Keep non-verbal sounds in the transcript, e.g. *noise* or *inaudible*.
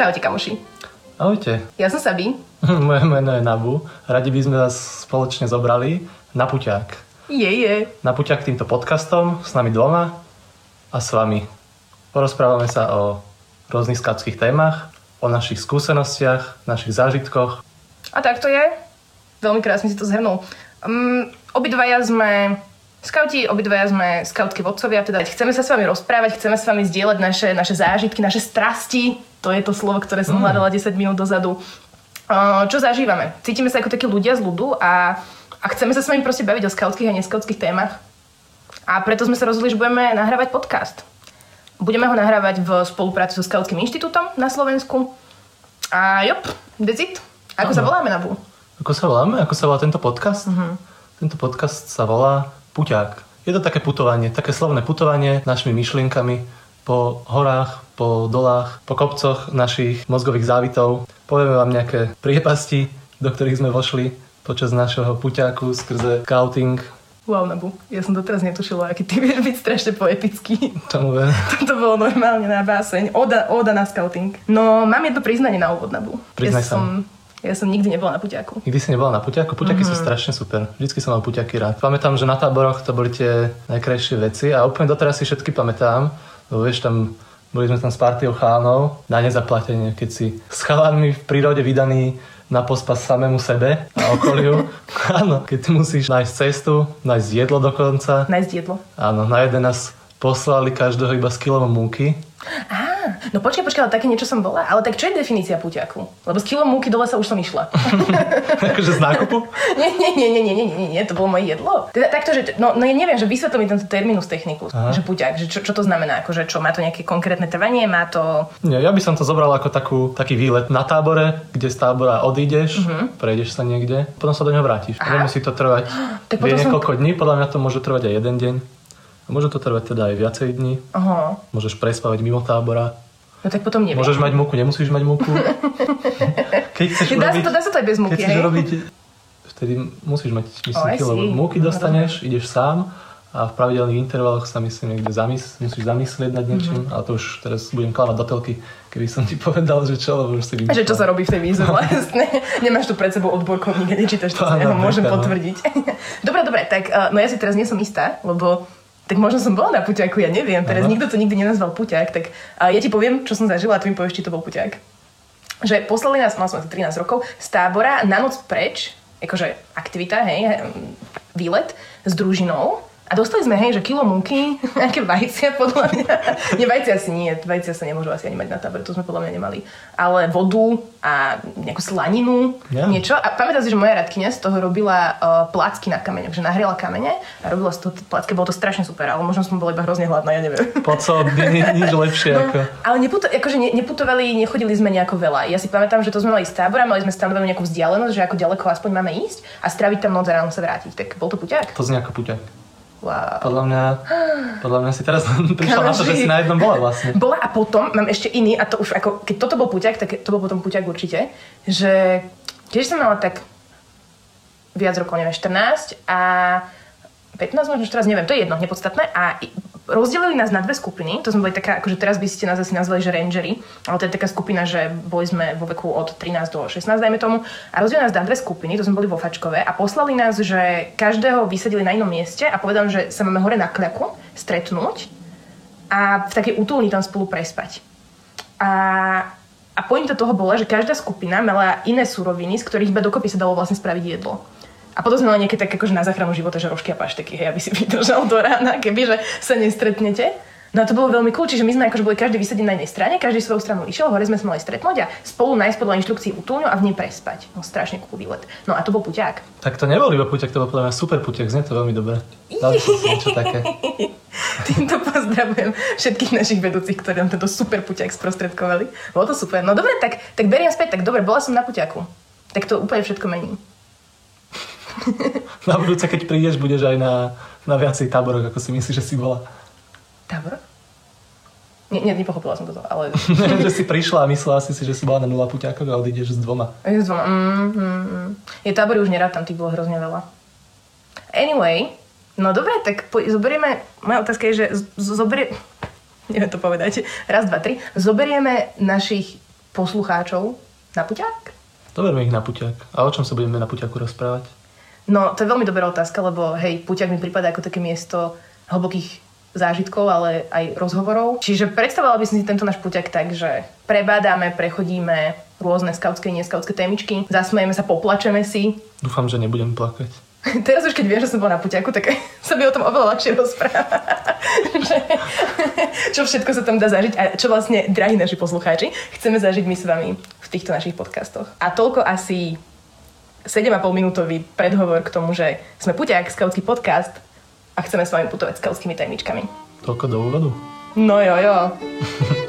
Čaute kamoši. Ahojte. Ja som Sabi. *laughs* Moje meno je Nabu. Radi by sme vás spoločne zobrali na puťák. Je, je. Na puťák týmto podcastom s nami dvoma a s vami. Porozprávame sa o rôznych skautských témach, o našich skúsenostiach, našich zážitkoch. A tak to je. Veľmi krásne si to zhrnul. Um, obidvaja sme skauti, obidvaja sme skautky vodcovia, teda chceme sa s vami rozprávať, chceme s vami zdieľať naše, naše zážitky, naše strasti. To je to slovo, ktoré som hľadala 10 minút dozadu. Čo zažívame? Cítime sa ako takí ľudia z ľudu a, a chceme sa s vami proste baviť o skautských a neskautských témach. A preto sme sa rozhodli, že budeme nahrávať podcast. Budeme ho nahrávať v spolupráci so Skautským inštitútom na Slovensku. A jop, that's it. Ako sa Áno. voláme na Bu? Ako sa voláme? Ako sa volá tento podcast? Mhm. Tento podcast sa volá Puťák. Je to také putovanie, také slovné putovanie našimi myšlienkami po horách, po dolách, po kopcoch našich mozgových závitov. Povieme vám nejaké priepasti, do ktorých sme vošli počas našeho puťáku skrze scouting. Wow, Nabu, ja som doteraz netušila, aký ty vieš byť strašne poetický. Tomu ver. *laughs* Toto bolo normálne na báseň. Oda, oda na scouting. No, mám jedno priznanie na úvod, Nabu. Priznaj ja som, ja som nikdy nebola na puťáku. Nikdy si nebola na puťáku? Puťaky Mhm. sú strašne super. Vždycky som mal puťaky rád. Pamätám, že na táboroch to boli tie najkrajšie veci a úplne doteraz si všetky pamätám. Lebo vieš, tam boli sme tam s partiou chánov na nezaplatenie, keď si s chalánmi v prírode vydaný na pospas samému sebe a okoliu. *laughs* Áno, keď musíš nájsť cestu, nájsť jedlo dokonca. Nájsť jedlo. Áno, na jeden nás poslali každého iba s kilom múky. Á, no počkaj, počkaj, ale také niečo som bola. Ale tak čo je definícia puťaku? Lebo s kilom múky dole sa už som išla. *laughs* akože z nákupu. *laughs* nie, nie, nie, nie, nie, nie, nie, nie, to bolo moje jedlo. Teda takto, že, no, no ja neviem, že vysvetl mi tento terminus technicus, Aha. že puťak, že čo, čo to znamená, akože čo, má to nejaké konkrétne trvanie, má to... Nie, ja by som to zobral ako takú, taký výlet na tábore, kde z tábora odídeš, prejdeš sa niekde, potom sa do neho vrátiš. Mhm. Aha. Nemusí to trvať *gasps* Tak vie som- niekoľko dní, podľa mňa to môže trvať aj jeden deň. Môže to trvať teda aj viacej dní. Aha, Môžeš prespávať mimo tábora. no tak potom neviem. Môžeš mať múku, nemusíš mať múku. *laughs* Keď chceš Dá sa urobiť, to, dá sa to aj bez keď múky, chceš hej? robiť, vtedy musíš mať, myslím, Oh, kilo múky No, dostaneš, ideš sám a v pravidelných intervaloch sa myslím niekde zamys- musíš zamyslieť nad niečím, Mhm. ale to už teraz budem klamať do telky, keby som ti povedal, že čo, lebo už si Že čo sa robí v tej výzve *laughs* vlastne. Nemáš tu pred sebou odborkovník *laughs* nečítaš to, ho môžem áno. potvrdiť. dobre, dobre, tak uh, no ja si teraz nie som istá, lebo tak možno som bola na puťaku, ja neviem. Teraz Áno. nikto to nikdy nenazval puťak, tak uh, ja ti poviem, čo som zažila a ty mi povieš, či to bol puťak. Že poslali nás, mal som asi 13 rokov, z tábora na noc preč, akože aktivita, hej, výlet s družinou a dostali sme, hej, že kilo múky, *laughs* nejaké vajcia podľa mňa. Nie, vajcia asi nie, vajcia sa nemôžu asi ani mať na tábore, to sme podľa mňa nemali. Ale vodu a nejakú slaninu, Ja. niečo. A pamätám si, že moja radkyňa z toho robila uh, placky na kameňoch, že nahriela kamene a robila z toho placky, bolo to strašne super, ale možno som bola iba hrozne hladná, ja neviem. Po co, *laughs* ni, nič lepšie No, ako... ale neputo, akože ne, neputovali, nechodili sme nejako veľa. Ja si pamätám, že to sme mali z tábora, mali sme stanovenú nejakú vzdialenosť, že ako ďaleko aspoň máme ísť a straviť tam noc a ráno sa vrátiť. Tak bol to puťák? To znie ako puťak. Wow. Podľa mňa, podľa mňa si teraz *laughs* prišla na to, že si na jednom bola vlastne. Bola a potom mám ešte iný, a to už ako, keď toto bol puťák, tak to bol potom puťák určite, že tiež som mala tak viac rokov, neviem, 14 a 15, možno 14, neviem, to je jedno, nepodstatné. A rozdelili nás na dve skupiny, to sme boli taká, akože teraz by ste nás asi nazvali, že rangery, ale to je taká skupina, že boli sme vo veku od 13 do 16, dajme tomu, a rozdelili nás na dve skupiny, to sme boli vo Fačkove a poslali nás, že každého vysadili na inom mieste a povedali, že sa máme hore na kľaku stretnúť a v takej útulni tam spolu prespať. A, a pointa toho bola, že každá skupina mala iné suroviny, z ktorých iba dokopy sa dalo vlastne spraviť jedlo. A potom sme mali nejaké tak akože na záchranu života, že rožky a pašteky, hej, aby si *laughs* vydržal do rána, kebyže sa nestretnete. No a to bolo veľmi cool, čiže my sme akože boli každý vysadený na jednej strane, každý svoju stranu išiel, hore sme sa mali stretnúť a spolu nájsť podľa inštrukcií útulňu a v nej prespať. No strašne cool výlet. No a to bol puťák. Tak to nebol iba puťak, to bol podľa mňa super puťak, znie to veľmi dobre. Dal niečo také. *laughs* Týmto pozdravujem všetkých našich vedúcich, ktorí nám tento super puťák sprostredkovali. Bolo to super. No dobre, tak, tak beriem späť, tak dobre, bola som na puťaku. Tak to úplne všetko mení. *laughs* Na budúce, keď prídeš, budeš aj na, na viacej táboroch, ako si myslíš, že si bola. Tábor? Nie, nie, nepochopila som toto, ale... *laughs* že si prišla a myslela si si, že si bola na nula puťákoch a odídeš s dvoma. S dvoma. Mm, mm, mm. Je tábory už nerád, tam tých bolo hrozne veľa. Anyway, no dobre, tak po, zoberieme... Moja otázka je, že zoberie... *laughs* Neviem to povedať. Raz, dva, tri. Zoberieme našich poslucháčov na puťák? Doberme ich na puťák. A o čom sa budeme na puťaku rozprávať? No, to je veľmi dobrá otázka, lebo hej, puťak mi prípada ako také miesto hlbokých zážitkov, ale aj rozhovorov. Čiže predstavovala by som si tento náš puťak tak, že prebádame, prechodíme rôzne skautské, neskautské témičky, zasmejeme sa, poplačeme si. Dúfam, že nebudem plakať. *laughs* Teraz už keď vieš, že som bola na puťaku, tak *laughs* sa by o tom oveľa ľahšie rozpráva. *laughs* čo všetko sa tam dá zažiť a čo vlastne, drahí naši poslucháči, chceme zažiť my s vami v týchto našich podcastoch. A toľko asi 7,5 minútový predhovor k tomu, že sme Puťák, skautský podcast a chceme s vami putovať skautskými tajničkami. Toľko do úvodu? No jo, jo. *laughs*